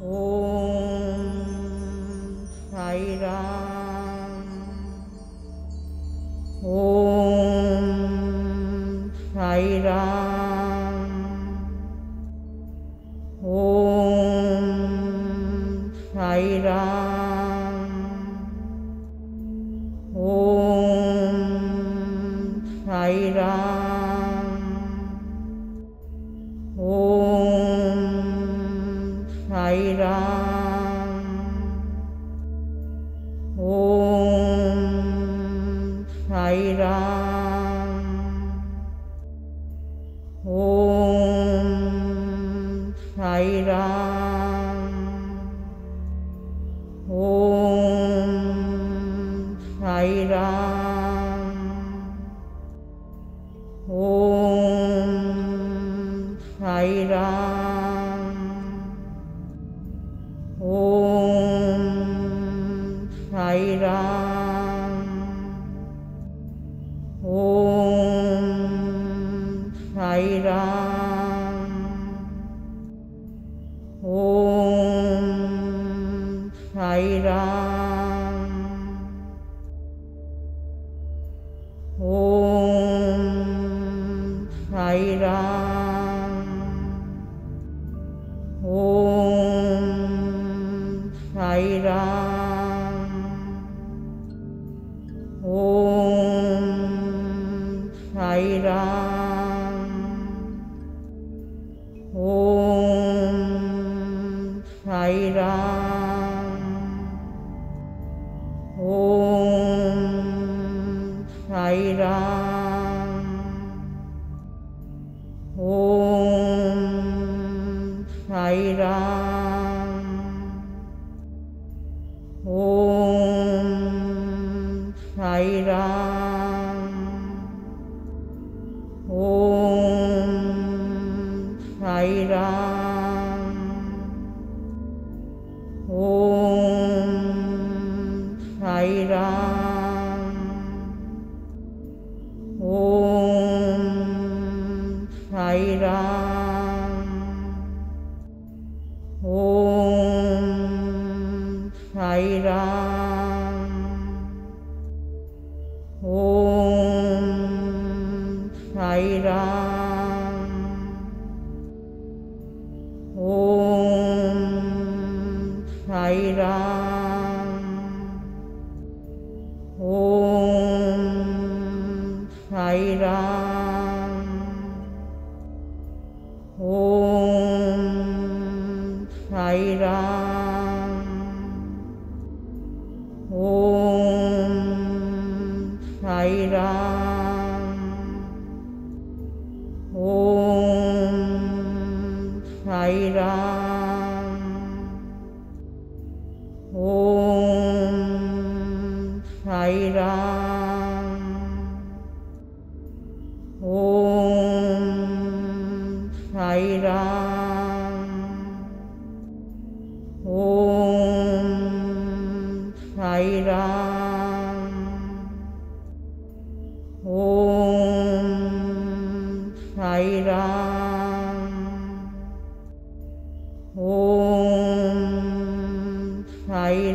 Om Sai Ram. Om Sairam Sai Sai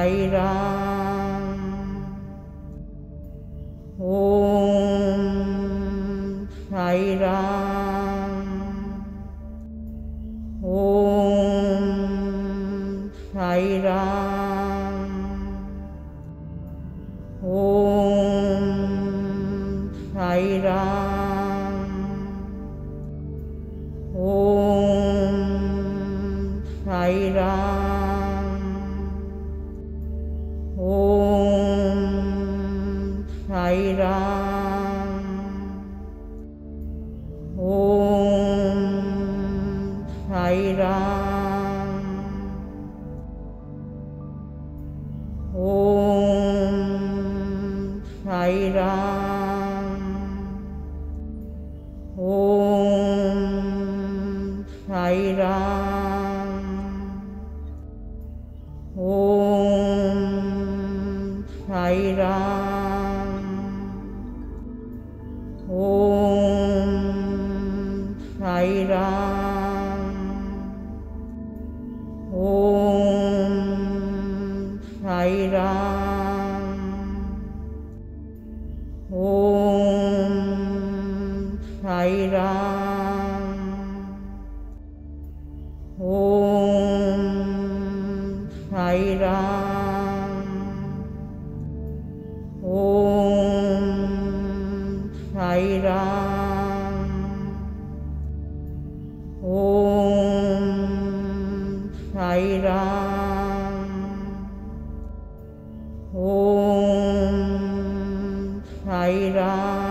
Sai Ram. Om Sairam Sai Ram.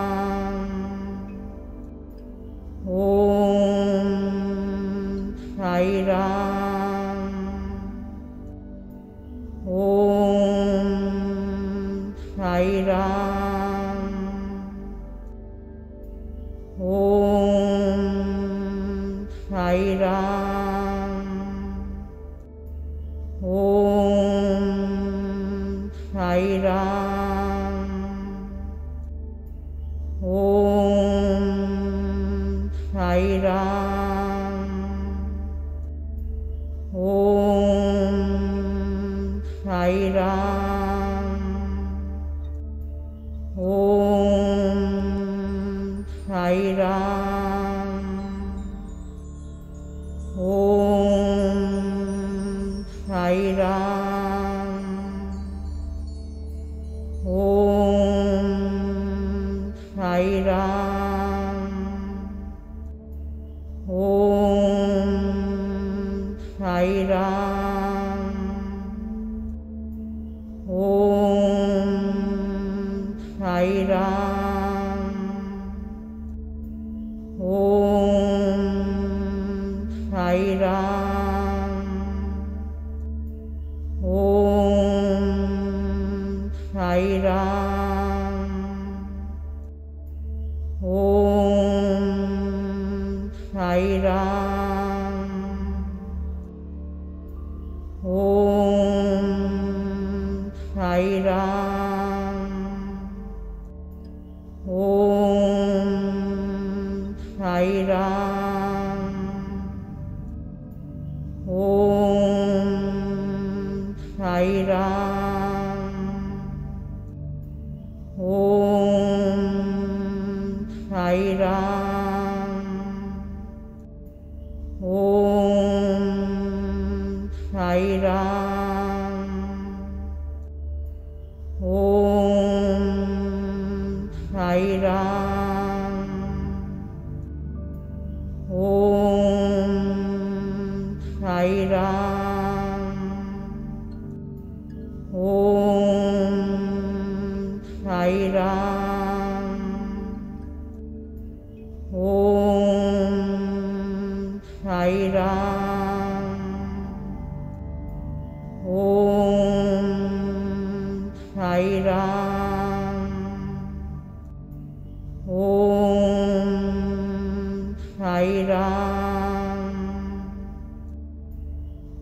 Sai Ram.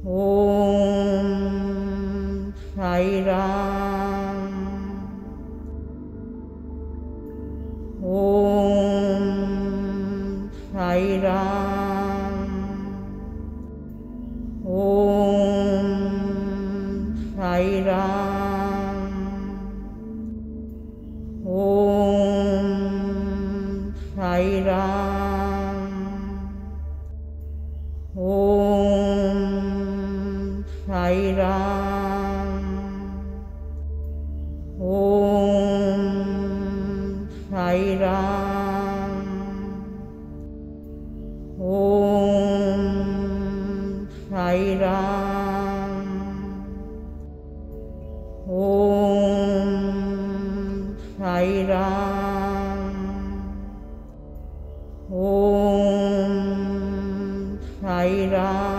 Om Sairam Sai Ram.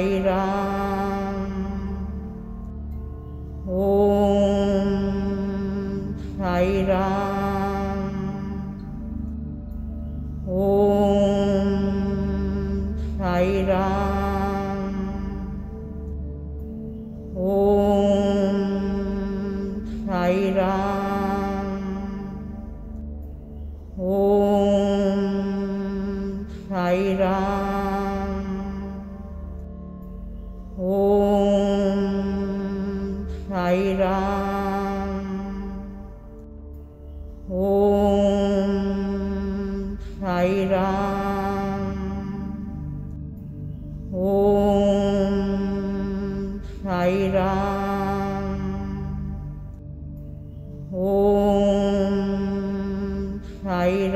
ir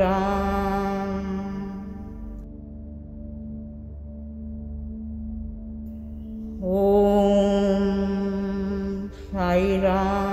Ram. Om Sai Ram.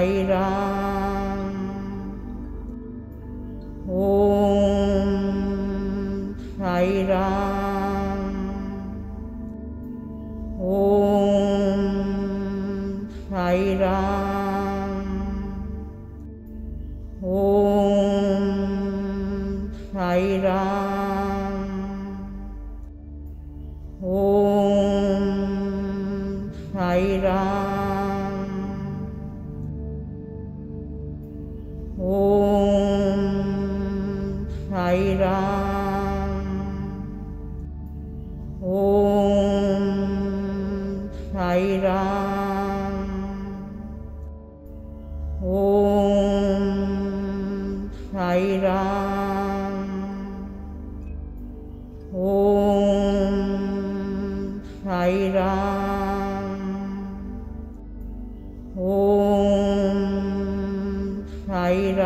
Sai ir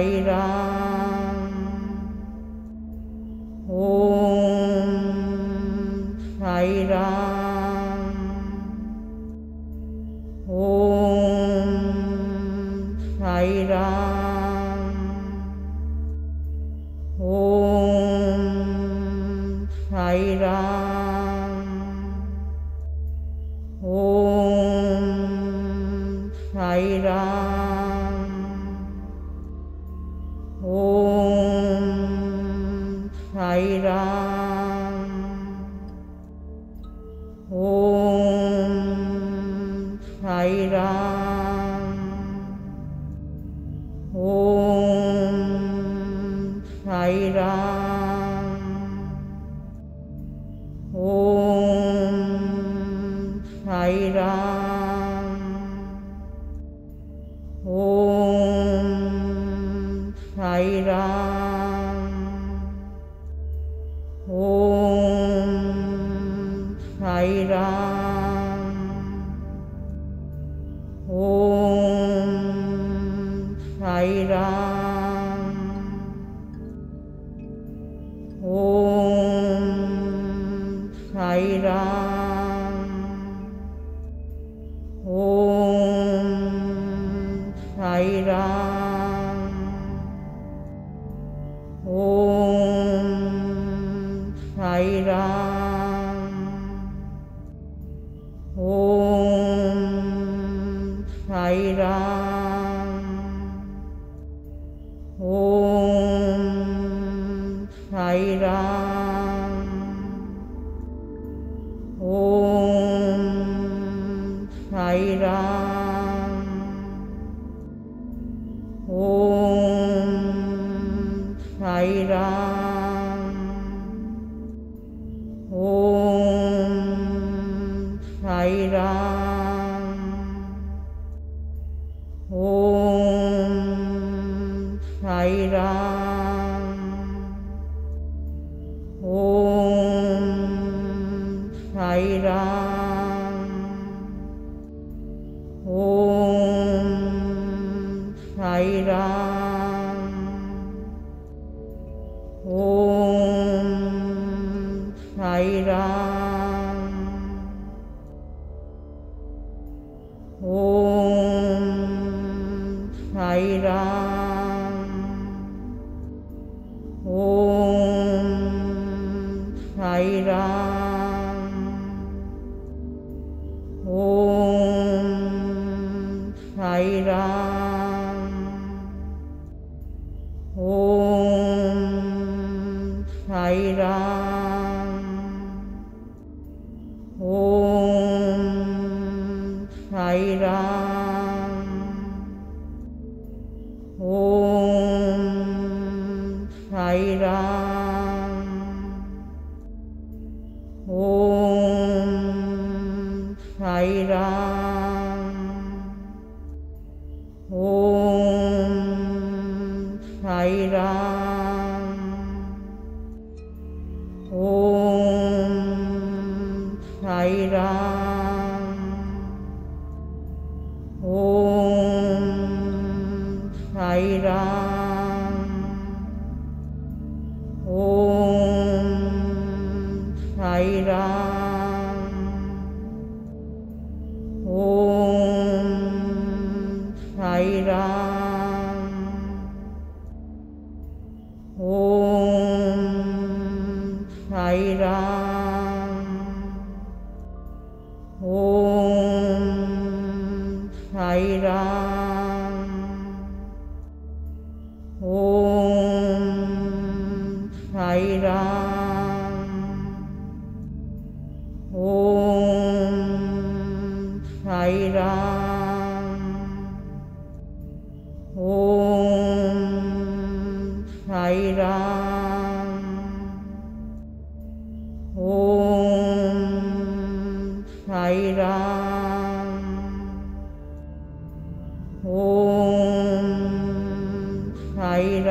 Sai Sai Ram Om Sairam Sai Ram. Sai Om Sai Sai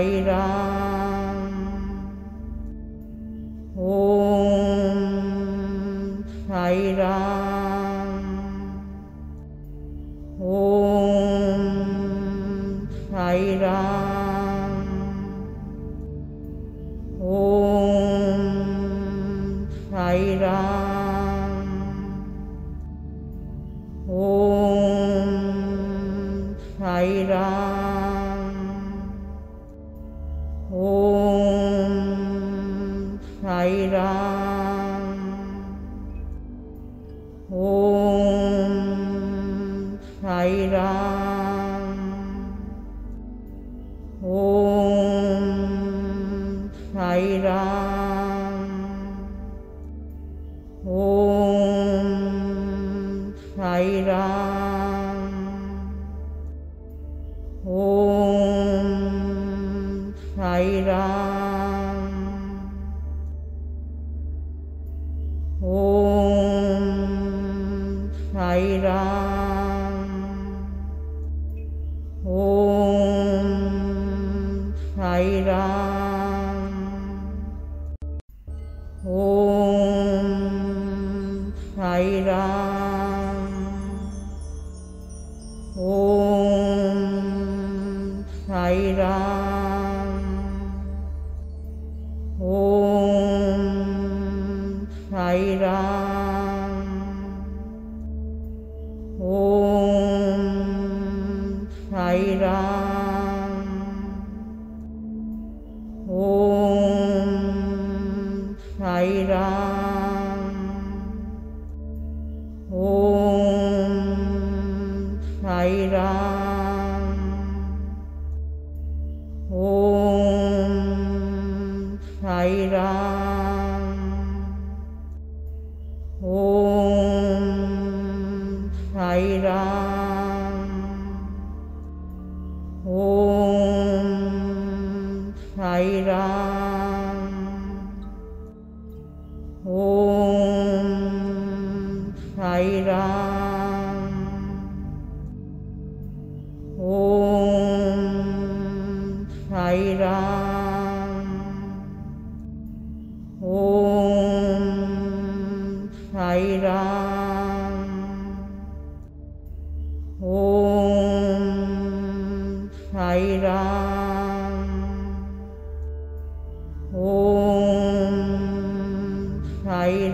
Ira. lại ra. Sai Sai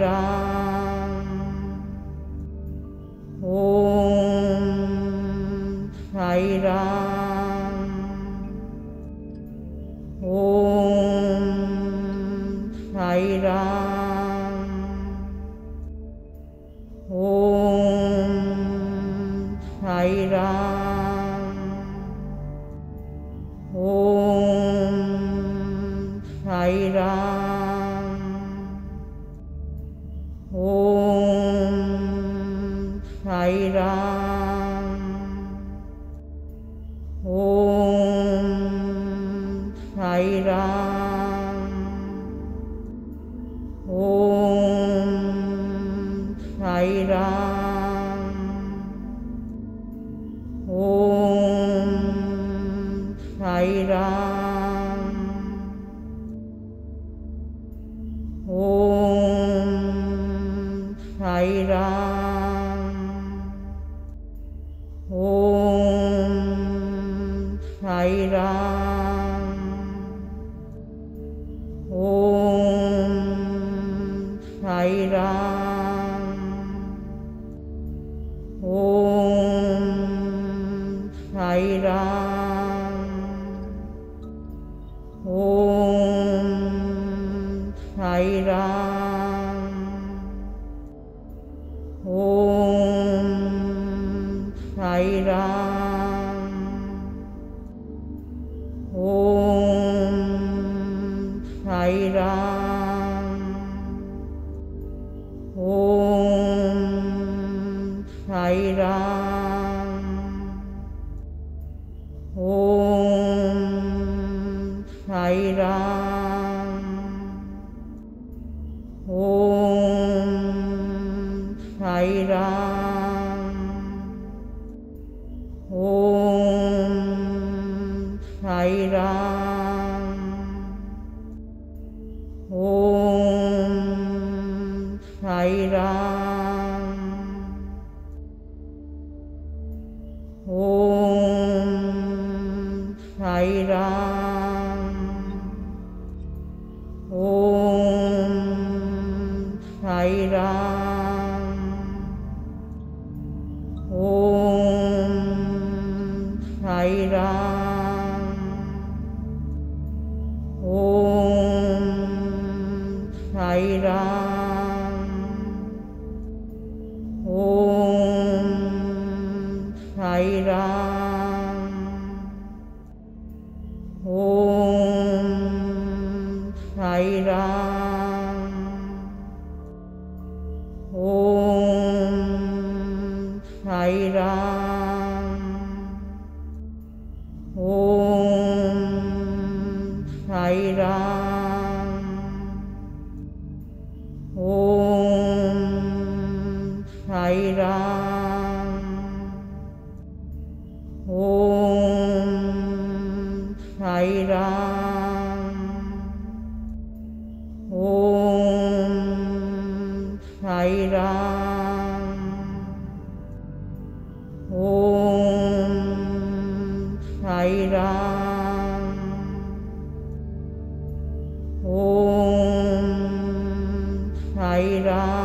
Sai Sai Ram. Sai Om Sairam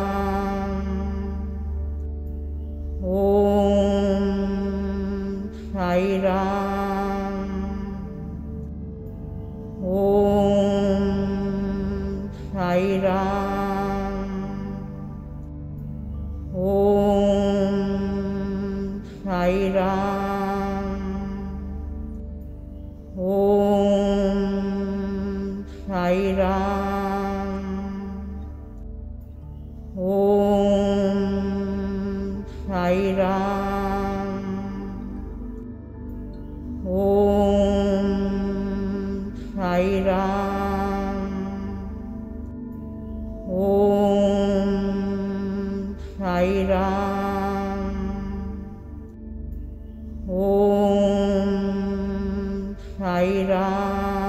Sai Ram.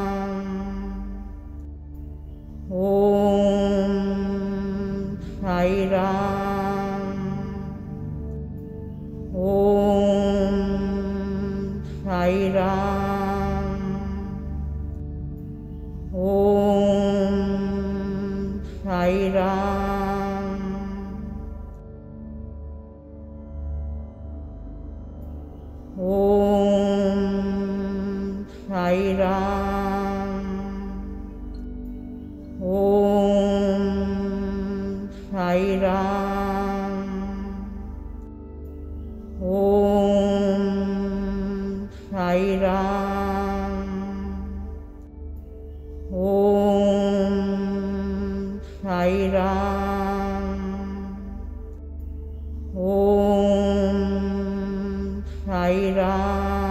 Sai Ram.